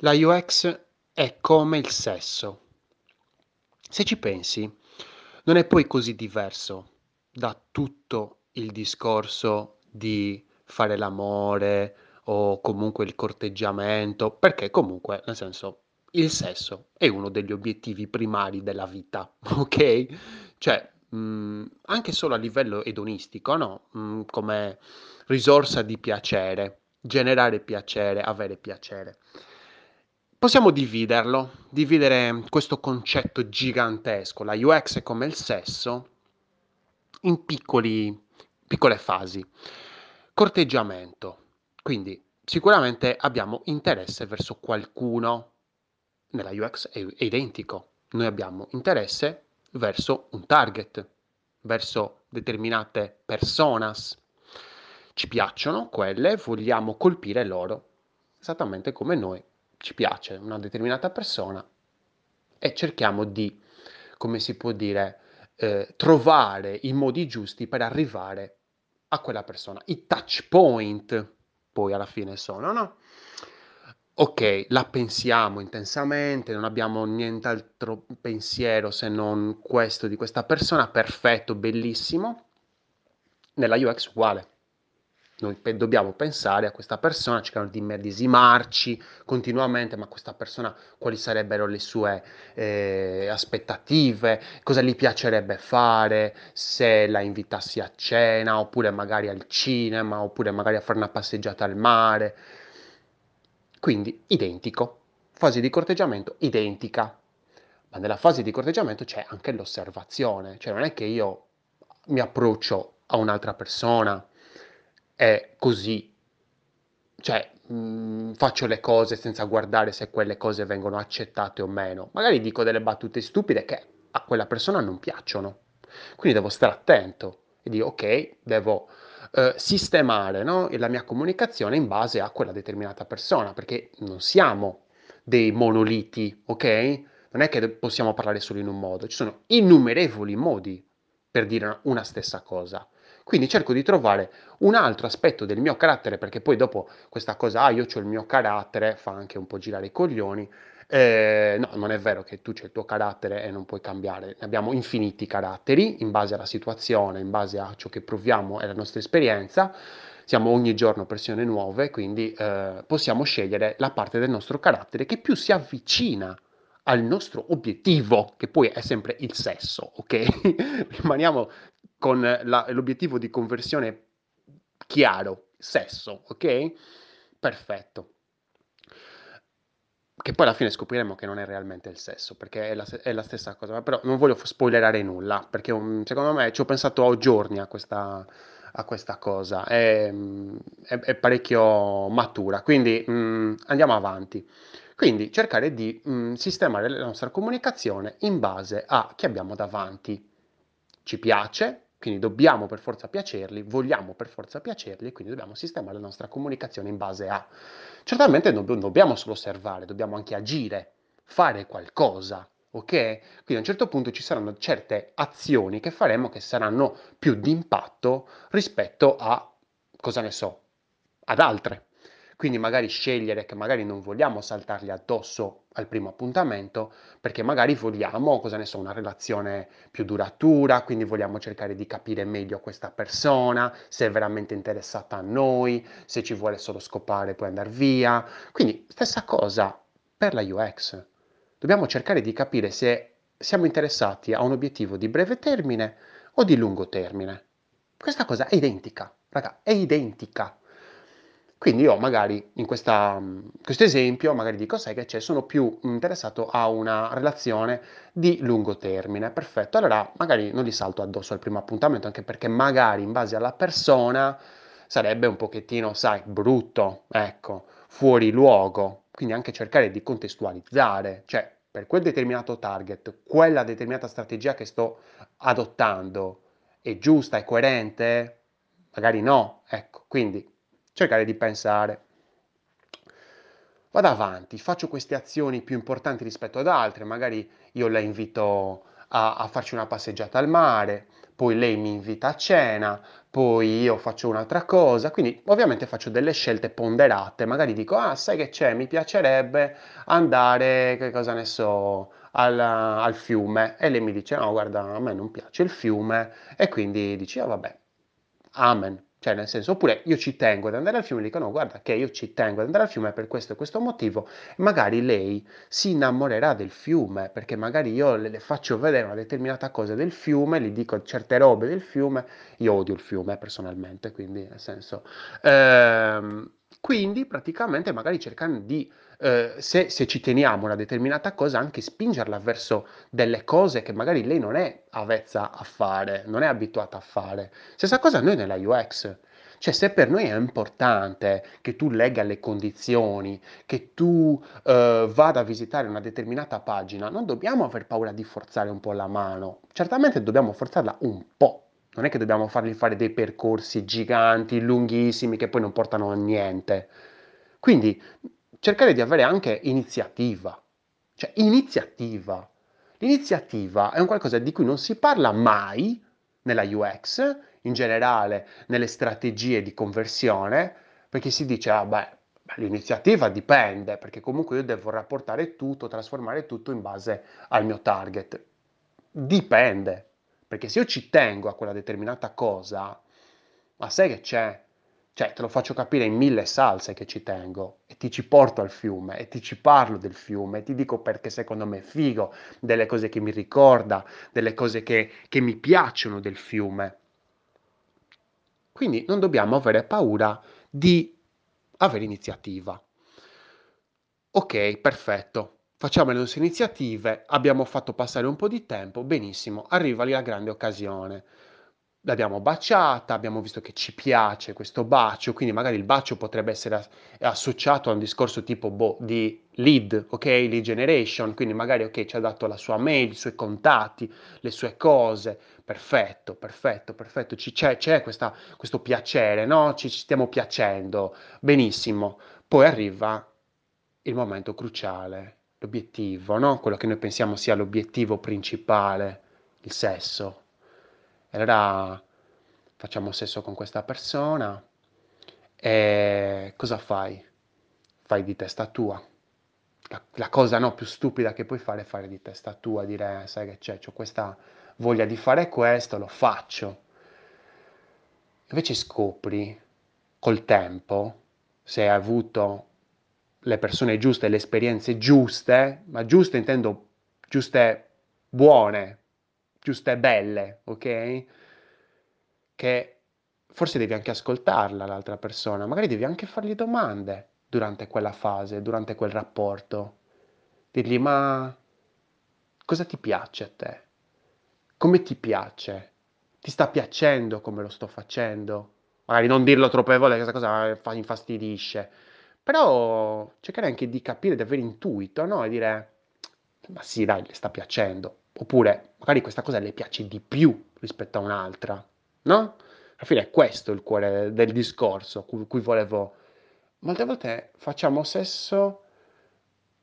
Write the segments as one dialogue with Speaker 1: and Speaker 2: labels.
Speaker 1: La UX è come il sesso. Se ci pensi, non è poi così diverso da tutto il discorso di fare l'amore o comunque il corteggiamento, perché comunque, nel senso, il sesso è uno degli obiettivi primari della vita, ok? Cioè, mh, anche solo a livello edonistico, no? Mh, come risorsa di piacere, generare piacere, avere piacere. Possiamo dividerlo, dividere questo concetto gigantesco, la UX è come il sesso, in piccoli, piccole fasi. Corteggiamento, quindi sicuramente abbiamo interesse verso qualcuno, nella UX è, è identico, noi abbiamo interesse verso un target, verso determinate personas. Ci piacciono quelle, vogliamo colpire loro, esattamente come noi ci piace una determinata persona e cerchiamo di, come si può dire, eh, trovare i modi giusti per arrivare a quella persona. I touch point poi alla fine sono, no? Ok, la pensiamo intensamente, non abbiamo nient'altro pensiero se non questo di questa persona, perfetto, bellissimo. Nella UX uguale noi pe- dobbiamo pensare a questa persona, cercare di immedesimarci continuamente, ma questa persona quali sarebbero le sue eh, aspettative, cosa gli piacerebbe fare, se la invitassi a cena, oppure magari al cinema, oppure magari a fare una passeggiata al mare. Quindi identico, fase di corteggiamento identica, ma nella fase di corteggiamento c'è anche l'osservazione, cioè non è che io mi approccio a un'altra persona, è così, cioè mh, mm, faccio le cose senza guardare se quelle cose vengono accettate o meno. Magari dico delle battute stupide che a quella persona non piacciono. Quindi devo stare attento e dire ok, devo eh, sistemare no, la mia comunicazione in base a quella determinata persona, perché non siamo dei monoliti, ok? Non è che possiamo parlare solo in un modo, ci sono innumerevoli modi per dire una stessa cosa. Quindi cerco di trovare un altro aspetto del mio carattere, perché poi dopo questa cosa, ah, io ho il mio carattere, fa anche un po' girare i coglioni. Eh, no, non è vero che tu c'hai il tuo carattere e non puoi cambiare. Abbiamo infiniti caratteri in base alla situazione, in base a ciò che proviamo e alla nostra esperienza. Siamo ogni giorno persone nuove, quindi eh, possiamo scegliere la parte del nostro carattere che più si avvicina al nostro obiettivo, che poi è sempre il sesso, ok? Rimaniamo con la, l'obiettivo di conversione chiaro, sesso, ok? Perfetto. Che poi alla fine scopriremo che non è realmente il sesso, perché è la, è la stessa cosa, però non voglio spoilerare nulla, perché um, secondo me ci ho pensato a giorni a questa, a questa cosa, è, è, è parecchio matura, quindi mm, andiamo avanti. Quindi cercare di mm, sistemare la nostra comunicazione in base a chi abbiamo davanti. Ci piace, quindi dobbiamo per forza piacerli, vogliamo per forza piacerli, quindi dobbiamo sistemare la nostra comunicazione in base a. Certamente non dobbiamo solo osservare, dobbiamo anche agire, fare qualcosa, ok? Quindi a un certo punto ci saranno certe azioni che faremo che saranno più di impatto rispetto a, cosa ne so, ad altre. Quindi magari scegliere che magari non vogliamo saltargli addosso al primo appuntamento, perché magari vogliamo, cosa ne so, una relazione più duratura, quindi vogliamo cercare di capire meglio questa persona, se è veramente interessata a noi, se ci vuole solo scopare e poi andare via. Quindi stessa cosa per la UX. Dobbiamo cercare di capire se siamo interessati a un obiettivo di breve termine o di lungo termine. Questa cosa è identica, raga, è identica. Quindi io magari in questa, questo esempio magari dico sai che c'è, sono più interessato a una relazione di lungo termine, perfetto, allora magari non li salto addosso al primo appuntamento anche perché magari in base alla persona sarebbe un pochettino, sai, brutto, ecco, fuori luogo, quindi anche cercare di contestualizzare, cioè per quel determinato target, quella determinata strategia che sto adottando è giusta, è coerente? Magari no, ecco, quindi cercare di pensare. Vado avanti, faccio queste azioni più importanti rispetto ad altre, magari io la invito a, a farci una passeggiata al mare, poi lei mi invita a cena, poi io faccio un'altra cosa, quindi ovviamente faccio delle scelte ponderate, magari dico, ah, sai che c'è, mi piacerebbe andare, che cosa ne so, al, al fiume, e lei mi dice, no, guarda, a me non piace il fiume, e quindi dici, ah, vabbè, amen, cioè, nel senso, oppure io ci tengo ad andare al fiume, dico no, guarda che io ci tengo ad andare al fiume per questo e questo motivo, magari lei si innamorerà del fiume, perché magari io le, le faccio vedere una determinata cosa del fiume, gli dico certe robe del fiume, io odio il fiume personalmente, quindi nel senso... Ehm, quindi praticamente magari cercando di eh, se, se, ci teniamo una determinata cosa, anche spingerla verso delle cose che magari lei non è avvezza a fare, non è abituata a fare. Stessa cosa noi nella UX. Cioè, se per noi è importante che tu legga le condizioni, che tu eh, vada a visitare una determinata pagina, non dobbiamo aver paura di forzare un po' la mano. Certamente dobbiamo forzarla un po'. Non è che dobbiamo fargli fare dei percorsi giganti, lunghissimi, che poi non portano a niente. Quindi cercare di avere anche iniziativa. Cioè, iniziativa. L'iniziativa è un qualcosa di cui non si parla mai nella UX, in generale nelle strategie di conversione, perché si dice, ah beh, l'iniziativa dipende, perché comunque io devo rapportare tutto, trasformare tutto in base al mio target. Dipende, perché se io ci tengo a quella determinata cosa, ma sai che c'è? Cioè, te lo faccio capire in mille salse che ci tengo e ti ci porto al fiume e ti ci parlo del fiume e ti dico perché secondo me è figo, delle cose che mi ricorda, delle cose che, che mi piacciono del fiume. Quindi non dobbiamo avere paura di avere iniziativa. Ok, perfetto. Facciamo le nostre iniziative, abbiamo fatto passare un po' di tempo, benissimo, arriva lì la grande occasione l'abbiamo baciata, abbiamo visto che ci piace questo bacio, quindi magari il bacio potrebbe essere associato a un discorso tipo boh, di lead, ok? Lead generation, quindi magari ok, ci ha dato la sua mail, i suoi contatti, le sue cose, perfetto, perfetto, perfetto, ci, c'è, c'è questa, questo piacere, no? Ci, ci stiamo piacendo, benissimo. Poi arriva il momento cruciale, l'obiettivo, no? Quello che noi pensiamo sia l'obiettivo principale, il sesso allora facciamo sesso con questa persona e cosa fai? Fai di testa tua. La, la cosa no, più stupida che puoi fare è fare di testa tua, dire sai che c'è, ho questa voglia di fare questo, lo faccio. Invece scopri col tempo, se hai avuto le persone giuste, le esperienze giuste, ma giuste intendo giuste buone, giuste belle, ok? Che forse devi anche ascoltarla l'altra persona, magari devi anche fargli domande durante quella fase, durante quel rapporto. Dirgli ma cosa ti piace a te? Come ti piace? Ti sta piacendo come lo sto facendo? Magari non dirlo troppevole, questa cosa fa, infastidisce. Però cercare anche di capire, di avere intuito, no? E dire, ma sì, dai, le sta piacendo. Oppure magari questa cosa le piace di più rispetto a un'altra, no? Alla fine è questo il cuore del discorso cui, cui volevo... Molte volte facciamo sesso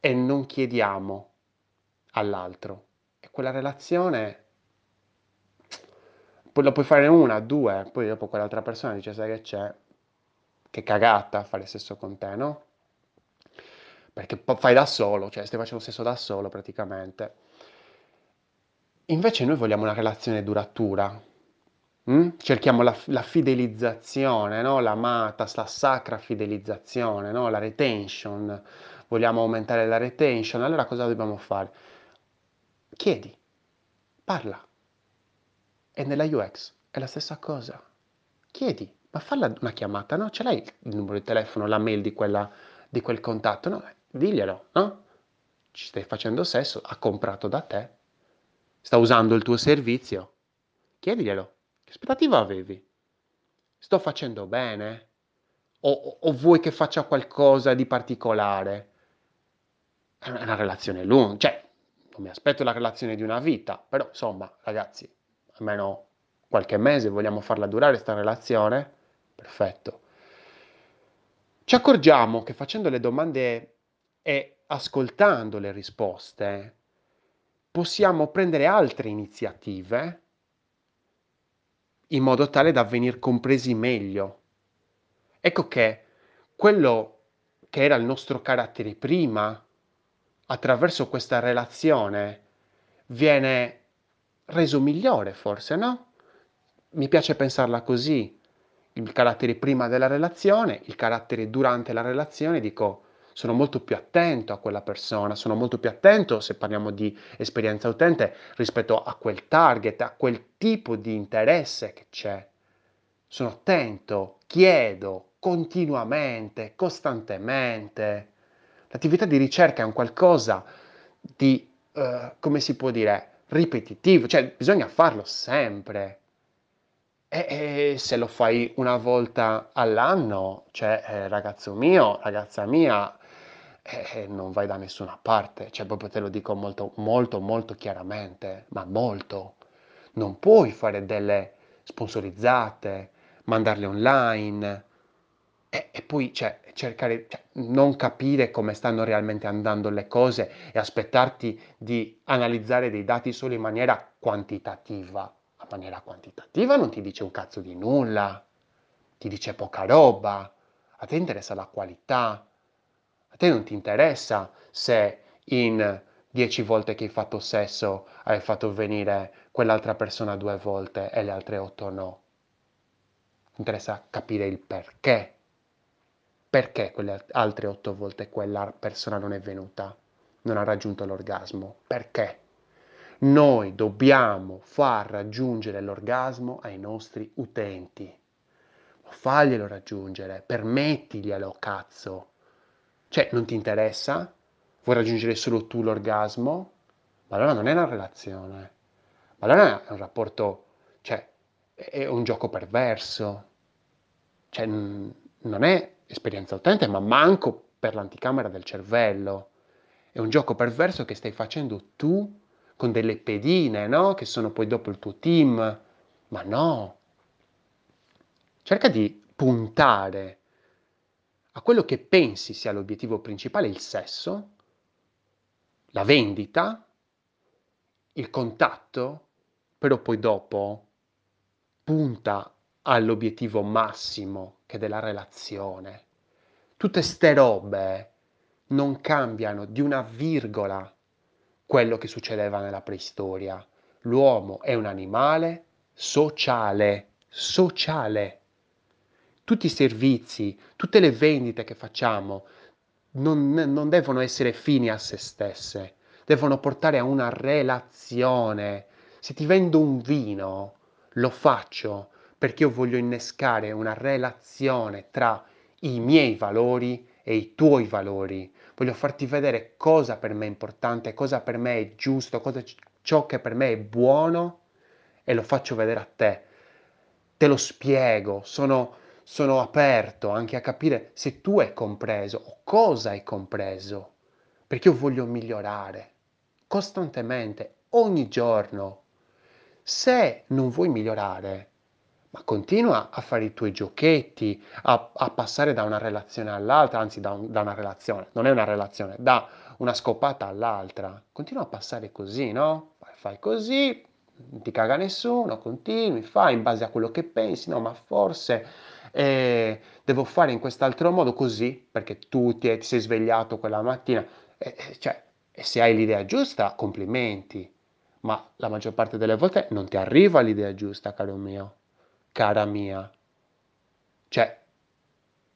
Speaker 1: e non chiediamo all'altro. E quella relazione poi lo puoi fare una, due, poi dopo quell'altra persona dice sai che c'è, che cagata fare sesso con te, no? Perché fai da solo, cioè stai facendo sesso da solo praticamente. Invece noi vogliamo una relazione duratura. Mm? Cerchiamo la, la fidelizzazione, no? l'amata, la sacra fidelizzazione, no? la retention. Vogliamo aumentare la retention. Allora cosa dobbiamo fare? Chiedi, parla. E nella UX è la stessa cosa. Chiedi, ma falla una chiamata, no? Ce l'hai il numero di telefono, la mail di, quella, di quel contatto? No, diglielo, no? Ci stai facendo sesso, ha comprato da te sta usando il tuo servizio, chiediglielo. Che aspettativa avevi? Sto facendo bene? O, o vuoi che faccia qualcosa di particolare? È una relazione lunga, cioè, non mi aspetto la relazione di una vita, però insomma, ragazzi, almeno qualche mese vogliamo farla durare questa relazione? Perfetto. Ci accorgiamo che facendo le domande e ascoltando le risposte, possiamo prendere altre iniziative in modo tale da venir compresi meglio. Ecco che quello che era il nostro carattere prima, attraverso questa relazione, viene reso migliore forse, no? Mi piace pensarla così. Il carattere prima della relazione, il carattere durante la relazione, dico, sono molto più attento a quella persona, sono molto più attento, se parliamo di esperienza utente, rispetto a quel target, a quel tipo di interesse che c'è. Sono attento, chiedo continuamente, costantemente. L'attività di ricerca è un qualcosa di, uh, come si può dire, ripetitivo, cioè bisogna farlo sempre. E, e se lo fai una volta all'anno, cioè eh, ragazzo mio, ragazza mia, eh, non vai da nessuna parte, cioè proprio te lo dico molto, molto, molto chiaramente, ma molto. Non puoi fare delle sponsorizzate, mandarle online. E, e poi cioè, cercare, cioè, non capire come stanno realmente andando le cose e aspettarti di analizzare dei dati solo in maniera quantitativa. A maniera quantitativa non ti dice un cazzo di nulla, ti dice poca roba, a te interessa la qualità, a te non ti interessa se in dieci volte che hai fatto sesso hai fatto venire quell'altra persona due volte e le altre otto no. Ti interessa capire il perché. Perché quelle altre otto volte quella persona non è venuta, non ha raggiunto l'orgasmo? Perché? Noi dobbiamo far raggiungere l'orgasmo ai nostri utenti. Faglielo raggiungere, permettiglielo, cazzo. Cioè, non ti interessa? Vuoi raggiungere solo tu l'orgasmo? Ma allora non è una relazione. Ma allora è un rapporto, cioè, è un gioco perverso. Cioè, non è esperienza utente, ma manco per l'anticamera del cervello. È un gioco perverso che stai facendo tu con delle pedine, no? Che sono poi dopo il tuo team. Ma no. Cerca di puntare a quello che pensi sia l'obiettivo principale, il sesso, la vendita, il contatto, però poi dopo punta all'obiettivo massimo che è della relazione. Tutte ste robe non cambiano di una virgola quello che succedeva nella preistoria. L'uomo è un animale sociale, sociale tutti i servizi, tutte le vendite che facciamo non, non devono essere fini a se stesse, devono portare a una relazione. Se ti vendo un vino, lo faccio perché io voglio innescare una relazione tra i miei valori e i tuoi valori. Voglio farti vedere cosa per me è importante, cosa per me è giusto, cosa ciò che per me è buono e lo faccio vedere a te. Te lo spiego, sono sono aperto anche a capire se tu hai compreso o cosa hai compreso, perché io voglio migliorare costantemente, ogni giorno. Se non vuoi migliorare, ma continua a fare i tuoi giochetti, a, a passare da una relazione all'altra, anzi da, un, da, una relazione, non è una relazione, da una scopata all'altra, continua a passare così, no? Fai, così, non ti caga nessuno, continui, fai in base a quello che pensi, no? Ma forse eh, devo fare in quest'altro modo così, perché tu ti, ti sei svegliato quella mattina, eh, cioè, se hai l'idea giusta, complimenti, ma la maggior parte delle volte non ti arriva l'idea giusta, caro mio, cara mia. Cioè,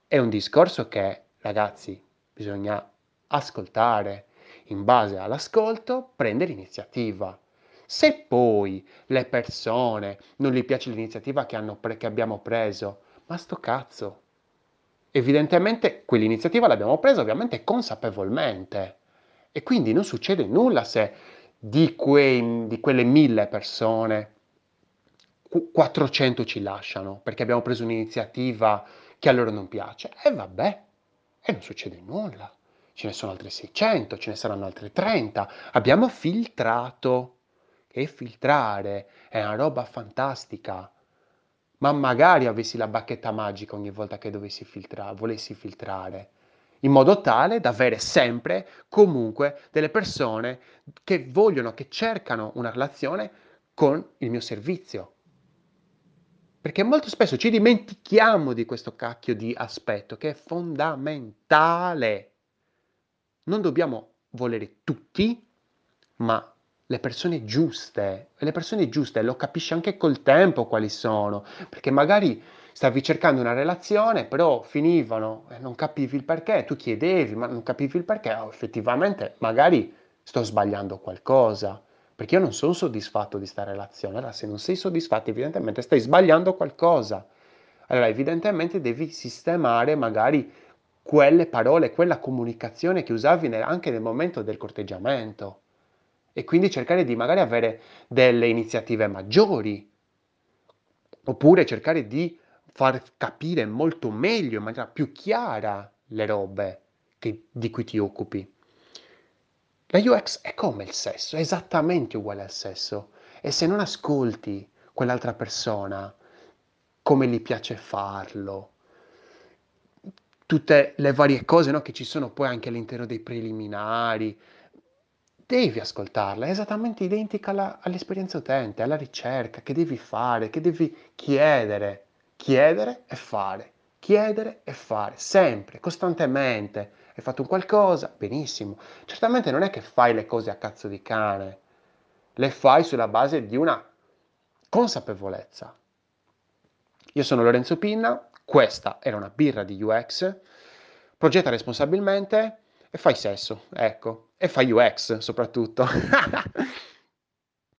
Speaker 1: è un discorso che, ragazzi, bisogna ascoltare. In base all'ascolto, prendere iniziativa. Se poi le persone non gli piace l'iniziativa che, pre- che abbiamo preso, ma sto cazzo. Evidentemente quell'iniziativa l'abbiamo presa ovviamente consapevolmente e quindi non succede nulla se di, quei, di quelle mille persone 400 ci lasciano perché abbiamo preso un'iniziativa che a loro non piace. E vabbè, e non succede nulla. Ce ne sono altre 600, ce ne saranno altre 30. Abbiamo filtrato. E filtrare è una roba fantastica. Ma magari avessi la bacchetta magica ogni volta che dovessi filtrare, volessi filtrare. in modo tale da avere sempre, comunque, delle persone che vogliono, che cercano una relazione con il mio servizio. Perché molto spesso ci dimentichiamo di questo cacchio di aspetto che è fondamentale. Non dobbiamo volere tutti, ma le persone giuste. Le persone giuste lo capisci anche col tempo quali sono, perché magari stavi cercando una relazione, però finivano e non capivi il perché, tu chiedevi, ma non capivi il perché, oh, effettivamente magari sto sbagliando qualcosa perché io non sono soddisfatto di sta relazione. Allora, se non sei soddisfatto, evidentemente stai sbagliando qualcosa. Allora, evidentemente devi sistemare magari quelle parole, quella comunicazione che usavi anche nel momento del corteggiamento. E quindi cercare di magari avere delle iniziative maggiori. Oppure cercare di far capire molto meglio, in maniera più chiara, le robe che, di cui ti occupi. La UX è come il sesso, è esattamente uguale al sesso. E se non ascolti quell'altra persona, come gli piace farlo, tutte le varie cose no, che ci sono poi anche all'interno dei preliminari, devi ascoltarla, è esattamente identica alla, all'esperienza utente, alla ricerca, che devi fare, che devi chiedere, chiedere e fare, chiedere e fare, sempre, costantemente hai fatto un qualcosa, benissimo. Certamente non è che fai le cose a cazzo di cane, le fai sulla base di una consapevolezza. Io sono Lorenzo Pinna, questa era una birra di UX, progetta responsabilmente e fai sesso, ecco, e fai UX soprattutto.